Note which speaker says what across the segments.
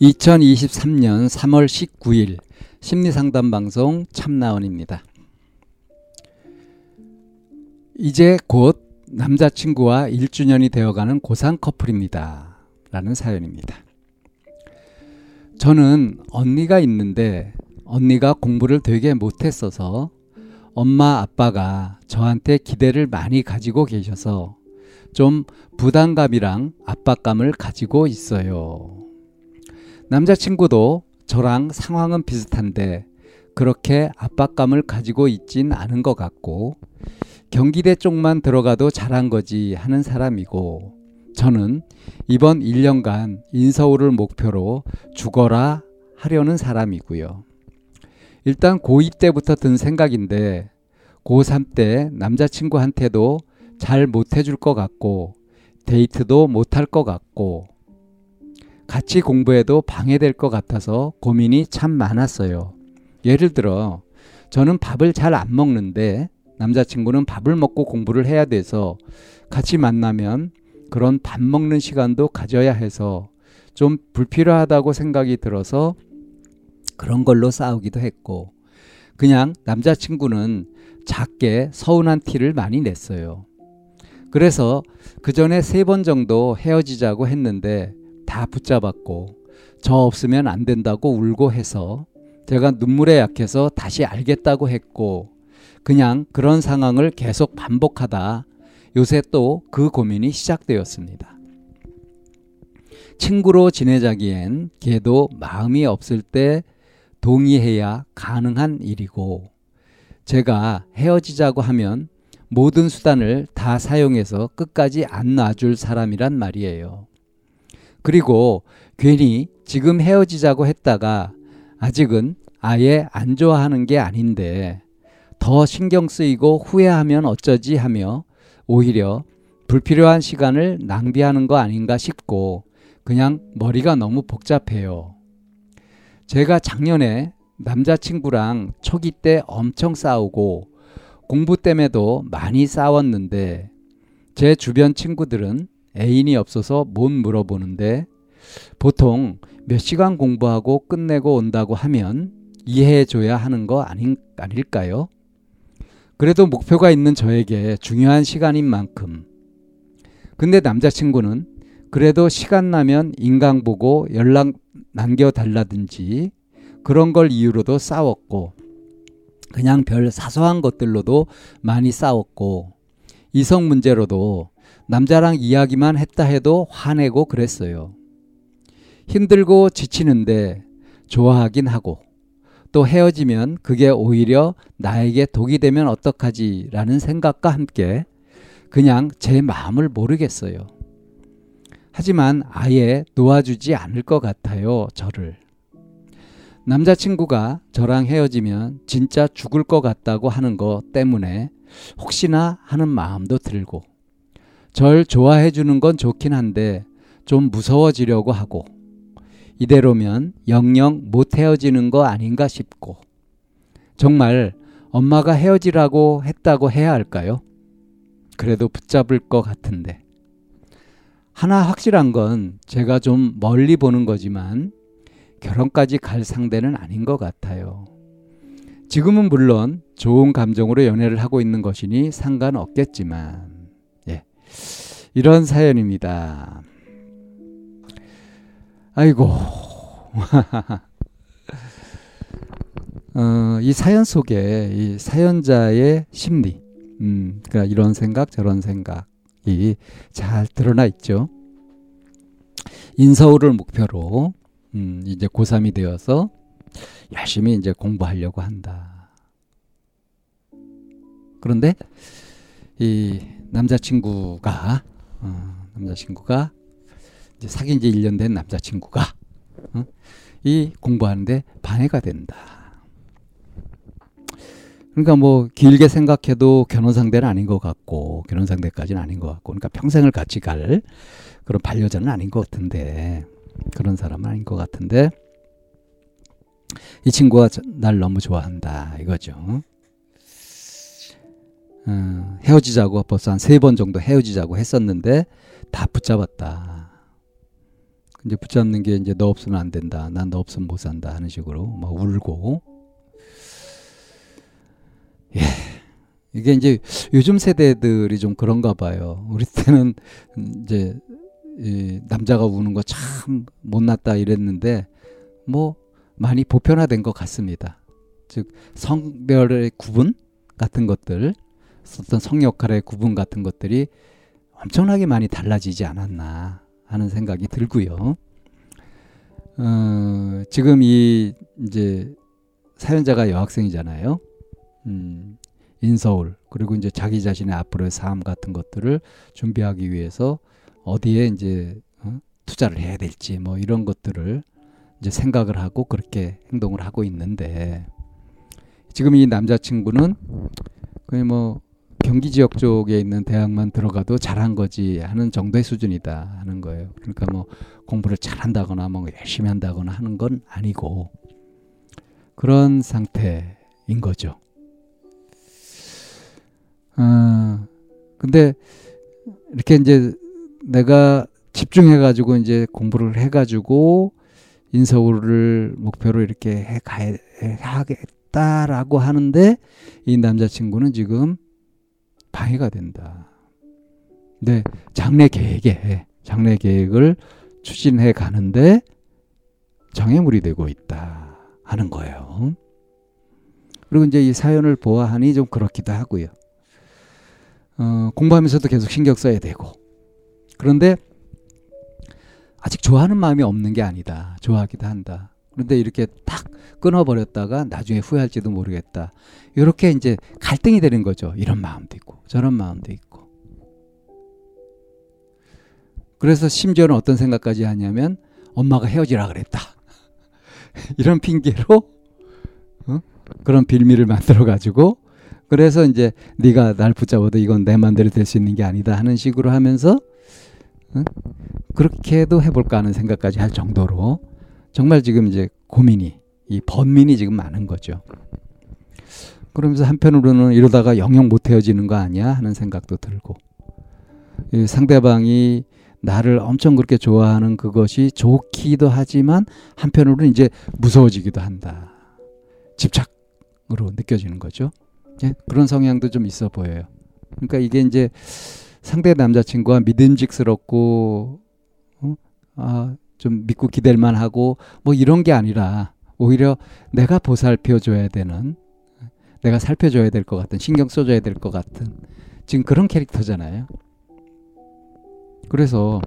Speaker 1: 2023년 3월 19일 심리상담 방송 참나원입니다. 이제 곧 남자친구와 1주년이 되어가는 고상 커플입니다. 라는 사연입니다. 저는 언니가 있는데 언니가 공부를 되게 못했어서 엄마 아빠가 저한테 기대를 많이 가지고 계셔서 좀 부담감이랑 압박감을 가지고 있어요. 남자친구도 저랑 상황은 비슷한데 그렇게 압박감을 가지고 있진 않은 것 같고 경기대 쪽만 들어가도 잘한 거지 하는 사람이고 저는 이번 1년간 인서울을 목표로 죽어라 하려는 사람이고요. 일단 고2 때부터 든 생각인데 고3 때 남자친구한테도 잘 못해줄 것 같고 데이트도 못할 것 같고 같이 공부해도 방해될 것 같아서 고민이 참 많았어요. 예를 들어 저는 밥을 잘 안 먹는데 남자친구는 밥을 먹고 공부를 해야 돼서 같이 만나면 그런 밥 먹는 시간도 가져야 해서 좀 불필요하다고 생각이 들어서 그런 걸로 싸우기도 했고 그냥 남자친구는 작게 서운한 티를 많이 냈어요. 그래서 그 전에 세 번 정도 헤어지자고 했는데 다 붙잡았고 저 없으면 안 된다고 울고 해서 제가 눈물에 약해서 다시 알겠다고 했고 그냥 그런 상황을 계속 반복하다 요새 또 그 고민이 시작되었습니다. 친구로 지내자기엔 걔도 마음이 없을 때 동의해야 가능한 일이고 제가 헤어지자고 하면 모든 수단을 다 사용해서 끝까지 안 놔줄 사람이란 말이에요. 그리고 괜히 지금 헤어지자고 했다가 아직은 아예 안 좋아하는 게 아닌데 더 신경 쓰이고 후회하면 어쩌지 하며 오히려 불필요한 시간을 낭비하는 거 아닌가 싶고 그냥 머리가 너무 복잡해요. 제가 작년에 남자친구랑 초기 때 엄청 싸우고 공부 때문에도 많이 싸웠는데 제 주변 친구들은 애인이 없어서 못 물어보는데 보통 몇 시간 공부하고 끝내고 온다고 하면 이해해 줘야 하는 거 아닌, 아닐까요? 그래도 목표가 있는 저에게 중요한 시간인 만큼. 근데 남자친구는 그래도 시간 나면 인강 보고 연락 남겨달라든지 그런 걸 이유로도 싸웠고 그냥 별 사소한 것들로도 많이 싸웠고 이성 문제로도 남자랑 이야기만 했다 해도 화내고 그랬어요. 힘들고 지치는데 좋아하긴 하고 또 헤어지면 그게 오히려 나에게 독이 되면 어떡하지 라는 생각과 함께 그냥 제 마음을 모르겠어요. 하지만 아예 놓아주지 않을 것 같아요, 저를. 남자친구가 저랑 헤어지면 진짜 죽을 것 같다고 하는 것 때문에 혹시나 하는 마음도 들고 절 좋아해 주는 건 좋긴 한데 좀 무서워지려고 하고 이대로면 영영 못 헤어지는 거 아닌가 싶고 정말 엄마가 헤어지라고 했다고 해야 할까요? 그래도 붙잡을 것 같은데 하나 확실한 건 제가 좀 멀리 보는 거지만 결혼까지 갈 상대는 아닌 것 같아요. 지금은 물론 좋은 감정으로 연애를 하고 있는 것이니 상관없겠지만 이런 사연입니다. 아이고. 어, 이 사연 속에 이 사연자의 심리, 음, 그러니까 이런 생각, 저런 생각이 잘 드러나 있죠. 인서울을 목표로, 음, 이제 고3이 되어서 열심히 이제 공부하려고 한다. 그런데 이 남자친구가 어, 남자친구가 이제 사귄 지 1년 된 남자친구가 어? 이 공부하는데 방해가 된다. 그러니까 뭐 길게 생각해도 결혼 상대는 아닌 것 같고 결혼 상대까지는 아닌 것 같고 그러니까 평생을 같이 갈 그런 반려자는 아닌 것 같은데 그런 사람은 아닌 것 같은데 이 친구가 날 너무 좋아한다 이거죠. 어, 헤어지자고 벌써 한 세 번 정도 헤어지자고 했었는데 다 붙잡았다. 이제 붙잡는 게 이제 너 없으면 안 된다. 난 너 없으면 못 산다 하는 식으로 막 울고. 예. 이게 이제 요즘 세대들이 좀 그런가 봐요. 우리 때는 이제 이 남자가 우는 거 참 못났다 이랬는데 뭐 많이 보편화된 것 같습니다. 즉 성별의 구분 같은 것들, 어떤 성 역할의 구분 같은 것들이 엄청나게 많이 달라지지 않았나 하는 생각이 들고요. 어, 지금 이 이제 사연자가 여학생이잖아요. 음, 인서울 그리고 이제 자기 자신의 앞으로의 삶 같은 것들을 준비하기 위해서 어디에 이제 어? 투자를 해야 될지 뭐 이런 것들을 이제 생각을 하고 그렇게 행동을 하고 있는데 지금 이 남자친구는 그냥 뭐 경기 지역 쪽에 있는 대학만 들어가도 잘한 거지 하는 정도의 수준이다 하는 거예요. 그러니까 뭐 공부를 잘한다거나 뭐 열심히 한다거나 하는 건 아니고 그런 상태인 거죠. 아, 근데 이렇게 이제 내가 집중해가지고 이제 공부를 해가지고 인서울을 목표로 이렇게 해 가야 하겠다라고 하는데 이 남자친구는 지금 방해가 된다. 네, 장래 계획에 장래 계획을 추진해 가는데 장애물이 되고 있다 하는 거예요. 그리고 이제 이 사연을 보아하니 좀 그렇기도 하고요. 어, 공부하면서도 계속 신경 써야 되고 그런데 아직 좋아하는 마음이 없는 게 아니다. 좋아하기도 한다. 그런데 이렇게 탁 끊어버렸다가 나중에 후회할지도 모르겠다. 이렇게 이제 갈등이 되는 거죠. 이런 마음도 있고 저런 마음도 있고. 그래서 심지어는 어떤 생각까지 하냐면 엄마가 헤어지라 그랬다. 이런 핑계로 어? 그런 빌미를 만들어 가지고 그래서 이제 네가 날 붙잡아도 이건 내 마음대로 될 수 있는 게 아니다 하는 식으로 하면서 어? 그렇게도 해볼까 하는 생각까지 할 정도로 정말 지금 이제 고민이 이 번민이 지금 많은 거죠. 그러면서 한편으로는 이러다가 영영 못 헤어지는 거 아니야 하는 생각도 들고 상대방이 나를 엄청 그렇게 좋아하는 그것이 좋기도 하지만 한편으로는 이제 무서워지기도 한다. 집착으로 느껴지는 거죠. 예? 그런 성향도 좀 있어 보여요. 그러니까 이게 이제 상대 남자친구가 믿음직스럽고 어? 아, 좀 믿고 기댈 만하고 뭐 이런 게 아니라 오히려 내가 보살펴 줘야 되는 내가 살펴줘야 될 것 같은 신경 써줘야 될 것 같은 지금 그런 캐릭터잖아요. 그래서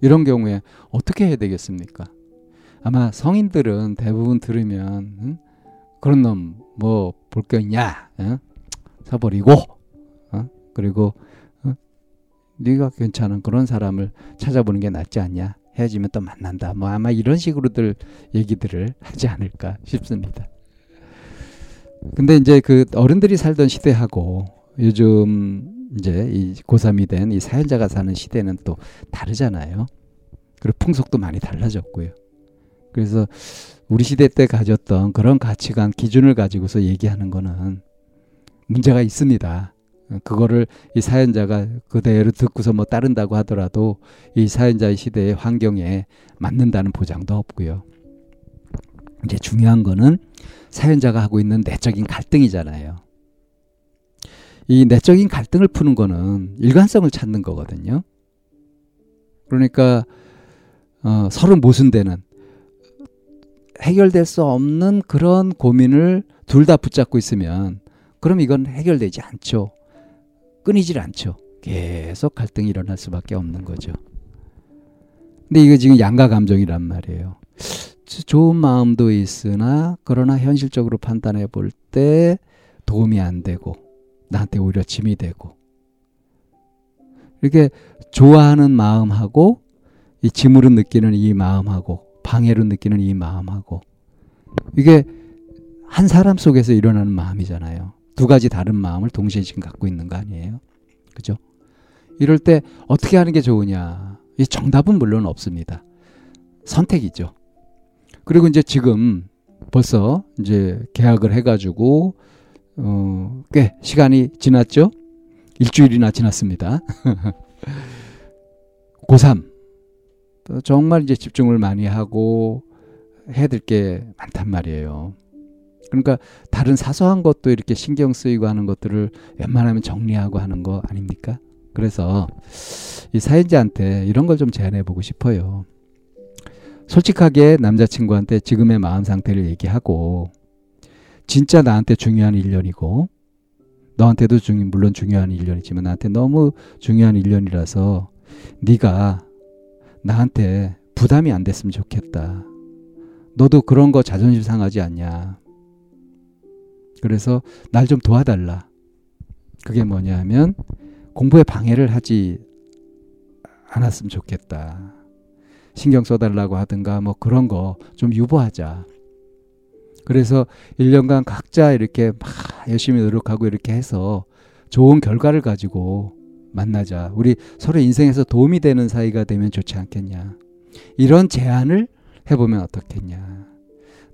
Speaker 1: 이런 경우에 어떻게 해야 되겠습니까? 아마 성인들은 대부분 들으면 응? 그런 놈 뭐 볼 게 있냐 응? 서버리고 어? 그리고 어? 네가 괜찮은 그런 사람을 찾아보는 게 낫지 않냐 헤어지면 또 만난다 뭐 아마 이런 식으로들 얘기들을 하지 않을까 싶습니다. 근데 이제 그 어른들이 살던 시대하고 요즘 이제 이 고3이 된 이 사연자가 사는 시대는 또 다르잖아요. 그리고 풍속도 많이 달라졌고요. 그래서 우리 시대 때 가졌던 그런 가치관 기준을 가지고서 얘기하는 거는 문제가 있습니다. 그거를 이 사연자가 그대로 듣고서 뭐 따른다고 하더라도 이 사연자의 시대의 환경에 맞는다는 보장도 없고요. 이제 중요한 거는 사연자가 하고 있는 내적인 갈등이잖아요. 이 내적인 갈등을 푸는 거는 일관성을 찾는 거거든요. 그러니까 어, 서로 모순되는 해결될 수 없는 그런 고민을 둘 다 붙잡고 있으면 그럼 이건 해결되지 않죠. 끊이질 않죠. 계속 갈등이 일어날 수밖에 없는 거죠. 근데 이거 지금 양가 감정이란 말이에요. 좋은 마음도 있으나 그러나 현실적으로 판단해 볼 때 도움이 안 되고 나한테 오히려 짐이 되고 이렇게 좋아하는 마음하고 이 짐으로 느끼는 이 마음하고 방해로 느끼는 이 마음하고 이게 한 사람 속에서 일어나는 마음이잖아요. 두 가지 다른 마음을 동시에 지금 갖고 있는 거 아니에요? 그죠? 이럴 때 어떻게 하는 게 좋으냐? 이 정답은 물론 없습니다. 선택이죠. 그리고 이제 지금 벌써 이제 계약을 해가지고 어, 꽤 시간이 지났죠. 일주일이나 지났습니다. 고3 정말 이제 집중을 많이 하고 해야 될 게 많단 말이에요. 그러니까 다른 사소한 것도 이렇게 신경 쓰이고 하는 것들을 웬만하면 정리하고 하는 거 아닙니까? 그래서 이 사연자한테 이런 걸 좀 제안해 보고 싶어요. 솔직하게 남자친구한테 지금의 마음 상태를 얘기하고 진짜 나한테 중요한 일년이고 너한테도 중 물론 중요한 일년이지만 나한테 너무 중요한 일년이라서 네가 나한테 부담이 안 됐으면 좋겠다. 너도 그런 거 자존심 상하지 않냐. 그래서 날 좀 도와달라. 그게 뭐냐 하면 공부에 방해를 하지 않았으면 좋겠다. 신경 써달라고 하든가 뭐 그런 거 좀 유보하자. 그래서 1년간 각자 이렇게 막 열심히 노력하고 이렇게 해서 좋은 결과를 가지고 만나자. 우리 서로 인생에서 도움이 되는 사이가 되면 좋지 않겠냐. 이런 제안을 해보면 어떻겠냐.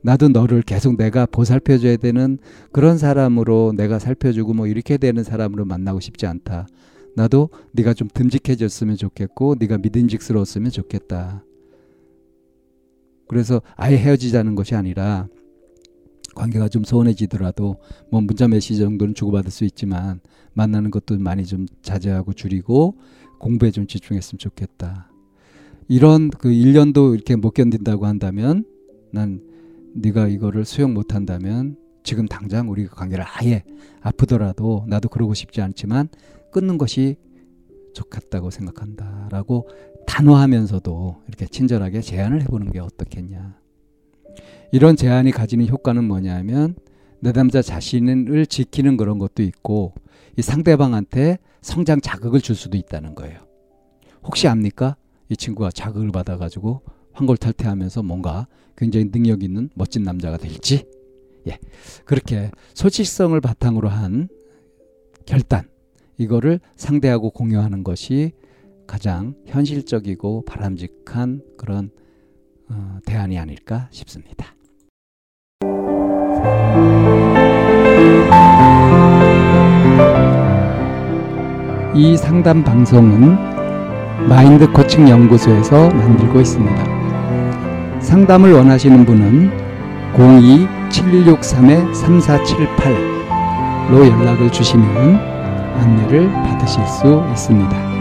Speaker 1: 나도 너를 계속 내가 보살펴줘야 되는 그런 사람으로 내가 살펴주고 뭐 이렇게 되는 사람으로 만나고 싶지 않다. 나도 네가 좀 듬직해졌으면 좋겠고 네가 믿음직스러웠으면 좋겠다. 그래서 아예 헤어지자는 것이 아니라 관계가 좀 소원해지더라도 뭐 문자 메시지 정도는 주고받을 수 있지만 만나는 것도 많이 좀 자제하고 줄이고 공부에 좀 집중했으면 좋겠다. 이런 그 1년도 이렇게 못 견딘다고 한다면 난 네가 이거를 수용 못 한다면 지금 당장 우리 관계를 아예 아프더라도 나도 그러고 싶지 않지만 끊는 것이 좋겠다고 생각한다라고 단호하면서도 이렇게 친절하게 제안을 해보는 게 어떻겠냐. 이런 제안이 가지는 효과는 뭐냐면 내 남자 자신을 지키는 그런 것도 있고 이 상대방한테 성장 자극을 줄 수도 있다는 거예요. 혹시 압니까? 이 친구가 자극을 받아가지고 황골탈퇴하면서 뭔가 굉장히 능력 있는 멋진 남자가 될지. 예. 그렇게 솔직성을 바탕으로 한 결단. 이거를 상대하고 공유하는 것이 가장 현실적이고 바람직한 그런 어, 대안이 아닐까 싶습니다. 이 상담 방송은 마인드 코칭 연구소에서 만들고 있습니다. 상담을 원하시는 분은 02-763-3478로 연락을 주시면 안내를 받으실 수 있습니다.